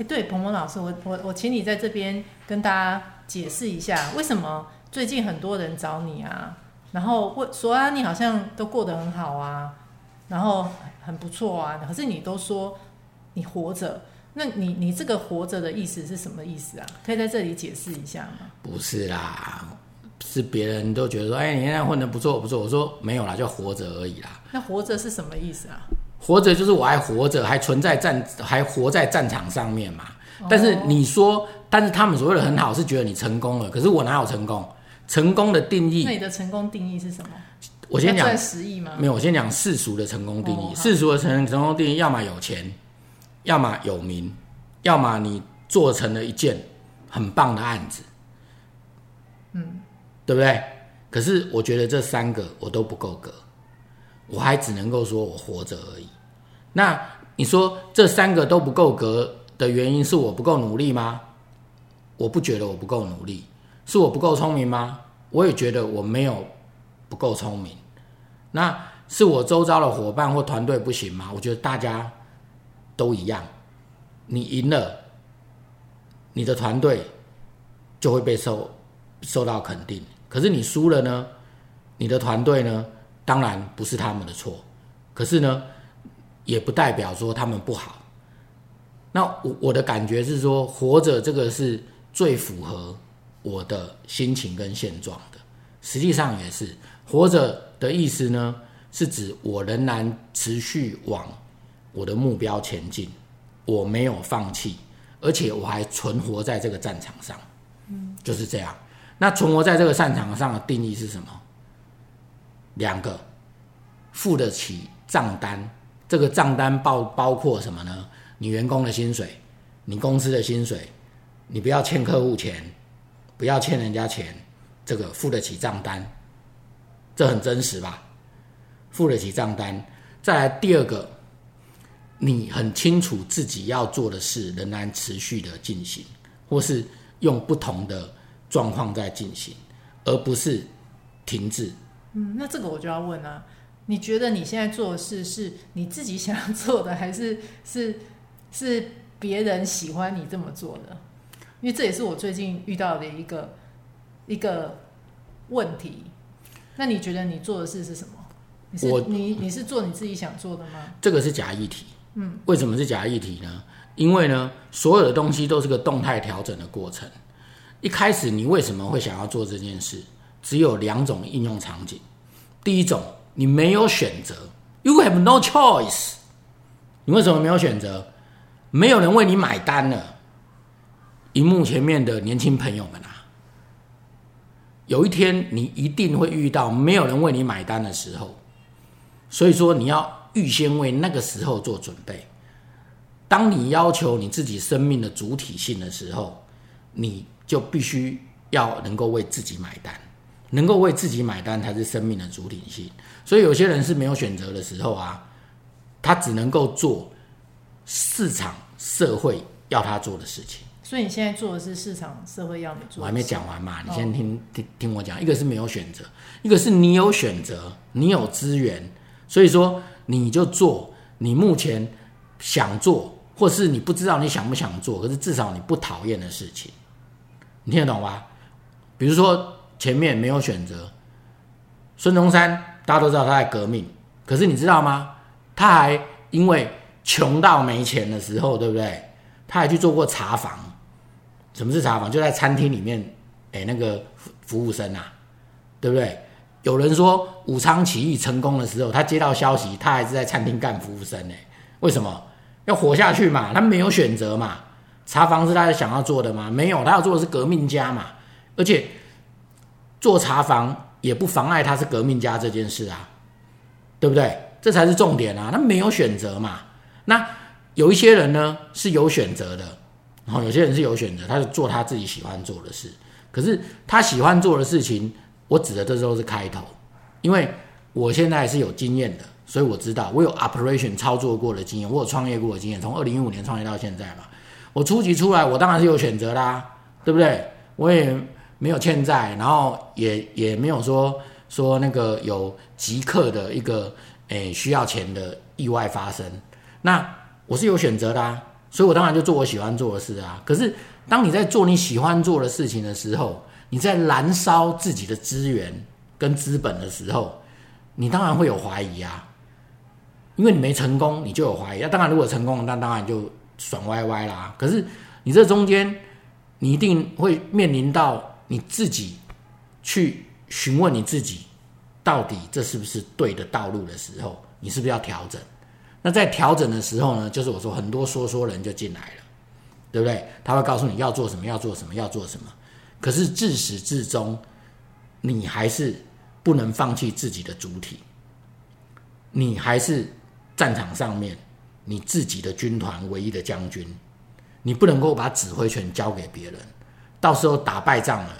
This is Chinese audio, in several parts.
哎，对，鹏鹏老师，我我我请你在这边跟大家解释一下，为什么最近很多人找你啊？然后问说啊，你好像都过得很好啊，然后很不错啊，可是你都说你活着，那你你这个活着的意思是什么意思啊？可以在这里解释一下吗？不是啦，是别人都觉得说，哎，你现在混得不错不错。我说没有啦，就活着而已啦。那活着是什么意思啊？活着就是我还活着，还存在战，还活在战场上面嘛。但是你说，但是他们所谓的很好，是觉得你成功了。可是我哪有成功？成功的定义，那你的成功定义是什么？我先讲十亿吗？没有，我先讲世俗的成功定义。世俗的成成功定义，要么有钱，要么有名，要么你做成了一件很棒的案子，嗯，对不对？可是我觉得这三个我都不够格，我还只能够说我活着而已。那你说这三个都不够格的原因是我不够努力吗？我不觉得我不够努力。是我不够聪明吗？我也觉得我没有不够聪明。那是我周遭的伙伴或团队不行吗？我觉得大家都一样。你赢了，你的团队就会被受受到肯定。可是你输了呢？你的团队呢？当然不是他们的错。可是呢，也不代表说他们不好。那我我的感觉是说，活着这个是最符合。我的心情跟现状的，实际上也是活着的意思呢，是指我仍然持续往我的目标前进，我没有放弃，而且我还存活在这个战场上，嗯，就是这样。那存活在这个战场上的定义是什么？两个，付得起账单，这个账单包包括什么呢？你员工的薪水，你公司的薪水，你不要欠客户钱。不要欠人家钱，这个付得起账单，这很真实吧？付得起账单。再来第二个，你很清楚自己要做的事仍然持续的进行，或是用不同的状况在进行，而不是停滞。嗯，那这个我就要问啊，你觉得你现在做的事是你自己想要做的，还是是是别人喜欢你这么做的？因为这也是我最近遇到的一个一个问题。那你觉得你做的事是什么？你是你你是做你自己想做的吗？这个是假议题。嗯，为什么是假议题呢？因为呢，所有的东西都是个动态调整的过程。一开始你为什么会想要做这件事？只有两种应用场景。第一种，你没有选择，You have no choice。你为什么没有选择？没有人为你买单了。荧幕前面的年轻朋友们啊，有一天你一定会遇到没有人为你买单的时候，所以说你要预先为那个时候做准备。当你要求你自己生命的主体性的时候，你就必须要能够为自己买单，能够为自己买单才是生命的主体性。所以有些人是没有选择的时候啊，他只能够做市场社会要他做的事情。所以你现在做的是市场社会要你做的，我还没讲完嘛，你先听、哦、听听我讲。一个是没有选择，一个是你有选择，你有资源，所以说你就做你目前想做，或是你不知道你想不想做，可是至少你不讨厌的事情，你听得懂吗？比如说前面没有选择，孙中山大家都知道他在革命，可是你知道吗？他还因为穷到没钱的时候，对不对？他还去做过茶房。什么是茶房？就在餐厅里面，哎，那个服务生啊，对不对？有人说武昌起义成功的时候，他接到消息，他还是在餐厅干服务生呢。为什么？要活下去嘛，他没有选择嘛。茶房是他想要做的吗？没有，他要做的是革命家嘛。而且做茶房也不妨碍他是革命家这件事啊，对不对？这才是重点啊。他没有选择嘛。那有一些人呢是有选择的。然后有些人是有选择，他就做他自己喜欢做的事。可是他喜欢做的事情，我指的这时候是开头，因为我现在是有经验的，所以我知道我有 operation 操作过的经验，我有创业过的经验，从二零一五年创业到现在嘛。我初级出来，我当然是有选择啦，对不对？我也没有欠债，然后也也没有说说那个有即刻的一个诶需要钱的意外发生。那我是有选择的啊。所以我当然就做我喜欢做的事啊。可是当你在做你喜欢做的事情的时候，你在燃烧自己的资源跟资本的时候，你当然会有怀疑啊。因为你没成功，你就有怀疑。那当然，如果成功，那当然就爽歪歪啦。可是你这中间，你一定会面临到你自己去询问你自己，到底这是不是对的道路的时候，你是不是要调整？那在调整的时候呢，就是我说很多说说人就进来了，对不对？他会告诉你要做什么，要做什么，要做什么。可是自始至终，你还是不能放弃自己的主体，你还是。战场上面，你自己的军团唯一的将军，你不能够把指挥权交给别人，到时候打败仗了，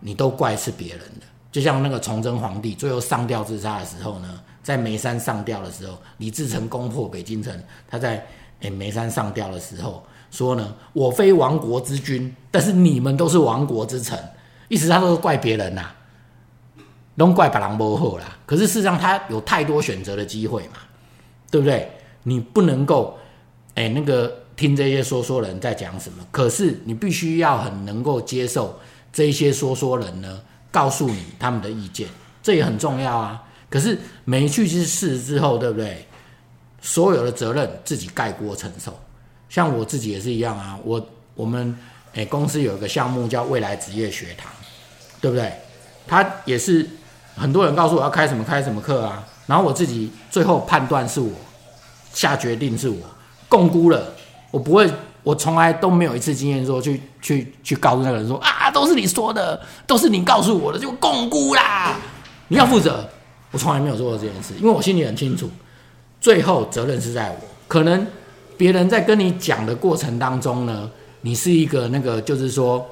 你都怪是别人的。就像那个崇祯皇帝最后上吊自杀的时候呢，在眉山上吊的时候，李自成攻破北京城，他在诶梅山上吊的时候说呢：“我非亡国之君，但是你们都是亡国之臣。”意思他都是怪别人呐、啊，都怪别人不好啦。可是事实上他有太多选择的机会嘛。对不对？你不能够，哎，那个听这些说说人在讲什么。可是你必须要很能够接受这些说说人呢，告诉你他们的意见，这也很重要啊。可是没去去试之后，对不对？所有的责任自己盖锅承受。像我自己也是一样啊。我我们哎公司有一个项目叫未来职业学堂，对不对？他也是很多人告诉我要开什么开什么课啊。然后我自己最后判断是我下决定是我共估了，我不会，我从来都没有一次经验说去去去告诉那个人说啊，都是你说的，都是你告诉我的，就共估啦，你要负责。我从来没有做过这件事，因为我心里很清楚，最后责任是在我。可能别人在跟你讲的过程当中呢，你是一个那个就是说，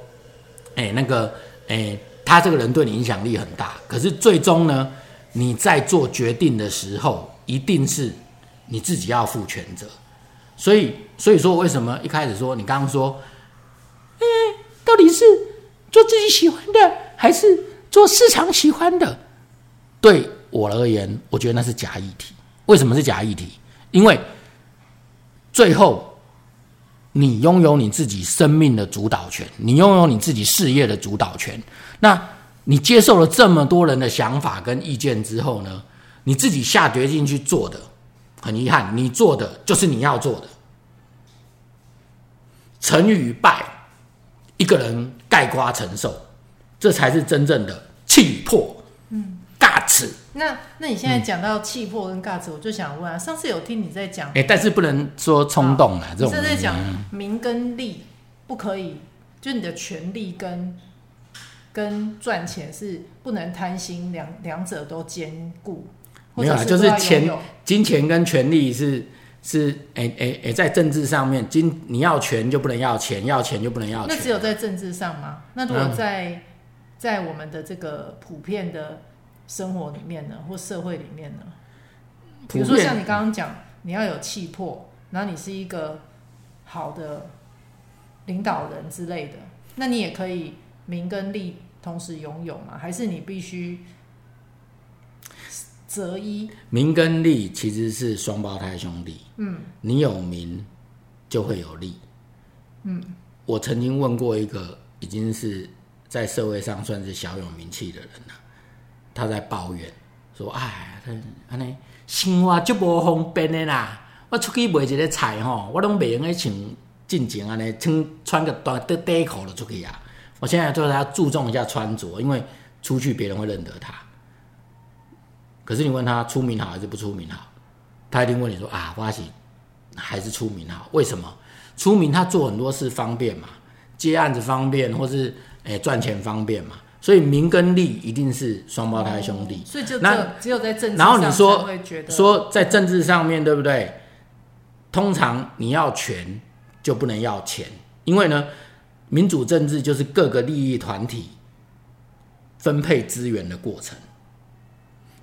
哎，那个哎，他这个人对你影响力很大，可是最终呢？你在做决定的时候，一定是你自己要负全责。所以，所以说，为什么一开始说你刚刚说，哎，到底是做自己喜欢的，还是做市场喜欢的？对我而言，我觉得那是假议题。为什么是假议题？因为最后你拥有你自己生命的主导权，你拥有你自己事业的主导权。那你接受了这么多人的想法跟意见之后呢，你自己下决心去做的，很遗憾，你做的就是你要做的。成与败，一个人盖瓜承受，这才是真正的气魄。嗯，guts。那那你现在讲到气魄跟 guts，我就想问啊，上次有听你在讲，哎，但是不能说冲动啊，这种。你是在讲名跟利不可以，就你的权利跟。跟赚钱是不能贪心，两两者都兼顾。没有啊，就是钱、金钱跟权力是是诶诶诶，在政治上面，金你要权就不能要钱，要钱就不能要钱。那只有在政治上吗？那如果在、嗯、在我们的这个普遍的生活里面呢，或社会里面呢？比如说像你刚刚讲，你要有气魄，然后你是一个好的领导人之类的，那你也可以。名跟利同时拥有嘛？还是你必须择一？名跟利其实是双胞胎兄弟。嗯，你有名就会有利。嗯，我曾经问过一个已经是在社会上算是小有名气的人了，他在抱怨说：“哎，他安尼生活就不方便的啦，我出去卖一个菜吼，我拢袂用去穿进前安尼穿穿个短的短裤就出去啊。”我现在就是要注重一下穿着，因为出去别人会认得他。可是你问他出名好还是不出名好，他一定问你说啊，发喜还是出名好？为什么？出名他做很多事方便嘛，接案子方便，或是诶赚钱方便嘛。所以名跟利一定是双胞胎兄弟。哦、所以就那只有在政治上，然后你说说在政治上面对不对？通常你要权就不能要钱，因为呢。民主政治就是各个利益团体分配资源的过程。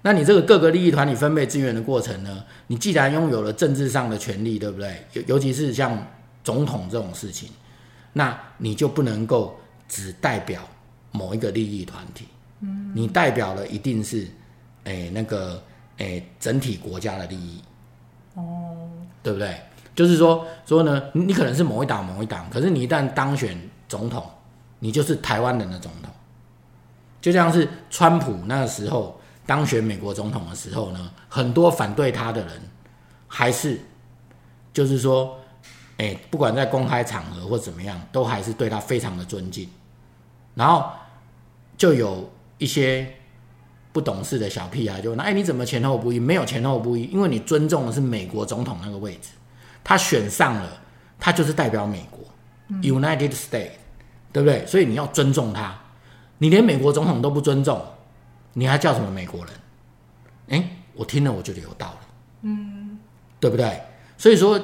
那你这个各个利益团体分配资源的过程呢？你既然拥有了政治上的权利，对不对？尤尤其是像总统这种事情，那你就不能够只代表某一个利益团体。嗯，你代表的一定是，哎，那个，哎，整体国家的利益。哦，对不对？就是说说呢，你可能是某一党某一党，可是你一旦当选总统，你就是台湾人的总统。就像是川普那个时候当选美国总统的时候呢，很多反对他的人，还是就是说，哎，不管在公开场合或怎么样，都还是对他非常的尊敬。然后就有一些不懂事的小屁孩就问：哎，你怎么前后不一？没有前后不一，因为你尊重的是美国总统那个位置。他选上了，他就是代表美国，嗯，United States，对不对？所以你要尊重他。你连美国总统都不尊重，你还叫什么美国人？哎，我听了我觉得有道理，嗯，对不对？所以说，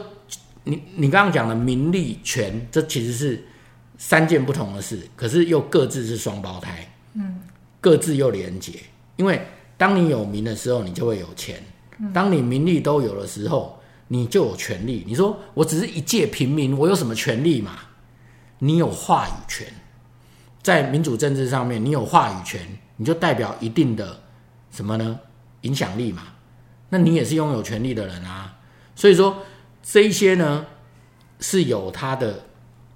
你你刚刚讲的名利权，这其实是三件不同的事，可是又各自是双胞胎，嗯，各自又连结。因为当你有名的时候，你就会有钱；当你名利都有的时候，你就有权利。你说我只是一介平民，我有什么权利嘛？你有话语权，在民主政治上面，你有话语权，你就代表一定的什么呢？影响力嘛。那你也是拥有权利的人啊。所以说这一些呢是有它的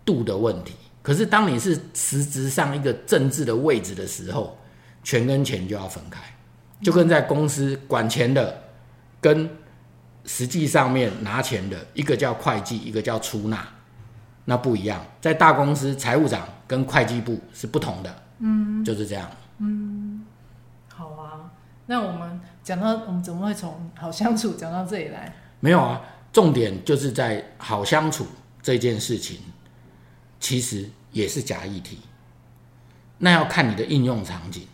度的问题。可是当你是实质上一个政治的位置的时候，权跟钱就要分开，就跟在公司管钱的跟。实际上面拿钱的一个叫会计，一个叫出纳，那不一样。在大公司，财务长跟会计部是不同的，嗯，就是这样。嗯，好啊。那我们讲到，我们怎么会从好相处讲到这里来？没有啊，重点就是在好相处这件事情，其实也是假议题。那要看你的应用场景。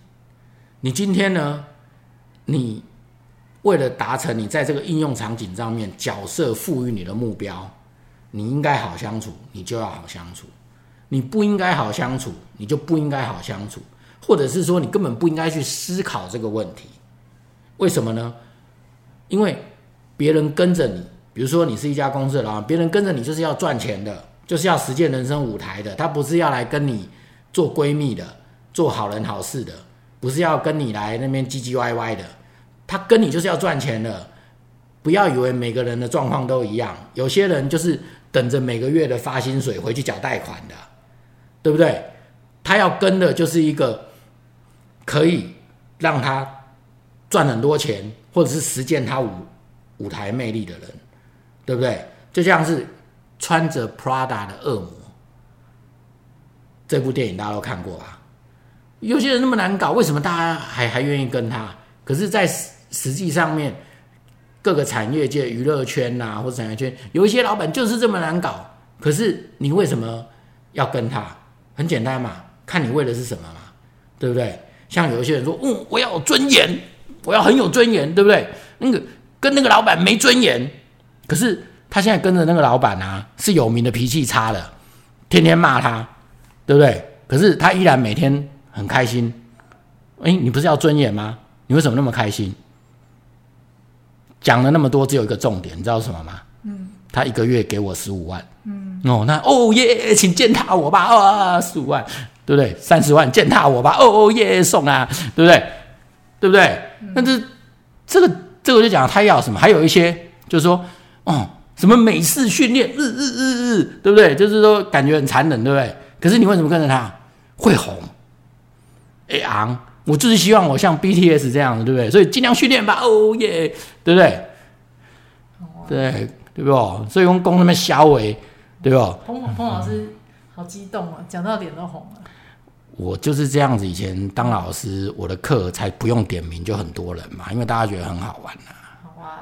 你今天呢？你。为了达成你在这个应用场景上面角色赋予你的目标，你应该好相处，你就要好相处；你不应该好相处，你就不应该好相处，或者是说你根本不应该去思考这个问题。为什么呢？因为别人跟着你，比如说你是一家公司的老板，别人跟着你就是要赚钱的，就是要实践人生舞台的，他不是要来跟你做闺蜜的，做好人好事的，不是要跟你来那边唧唧歪歪的。他跟你就是要赚钱的，不要以为每个人的状况都一样。有些人就是等着每个月的发薪水回去缴贷款的，对不对？他要跟的就是一个可以让他赚很多钱，或者是实践他舞舞台魅力的人，对不对？就像是穿着 Prada 的恶魔这部电影，大家都看过吧？有些人那么难搞，为什么大家还还愿意跟他？可是，在实际上面，各个产业界、娱乐圈呐、啊，或者产业圈，有一些老板就是这么难搞。可是你为什么要跟他？很简单嘛，看你为的是什么嘛，对不对？像有一些人说，嗯，我要有尊严，我要很有尊严，对不对？那个跟那个老板没尊严，可是他现在跟着那个老板啊，是有名的脾气差的，天天骂他，对不对？可是他依然每天很开心。哎，你不是要尊严吗？你为什么那么开心？讲了那么多，只有一个重点，你知道什么吗？嗯，他一个月给我十五万。嗯，哦，那哦耶，请践踏我吧！啊、哦，十五万，对不对？三十万践踏我吧！哦哦耶，送啊，对不对？对不对？那、嗯、这这个这个就讲他要什么？还有一些就是说，哦，什么美式训练，日日日日，对不对？就是说感觉很残忍，对不对？可是你为什么跟着他会红？哎昂。我就是希望我像 BTS 这样的，对不对？所以尽量训练吧，哦耶，对不对？哦、对，对不？所以用功那么小伟，对不？彭彭老师好激动啊，讲到脸都红了。我就是这样子，以前当老师，我的课才不用点名就很多人嘛，因为大家觉得很好玩啊。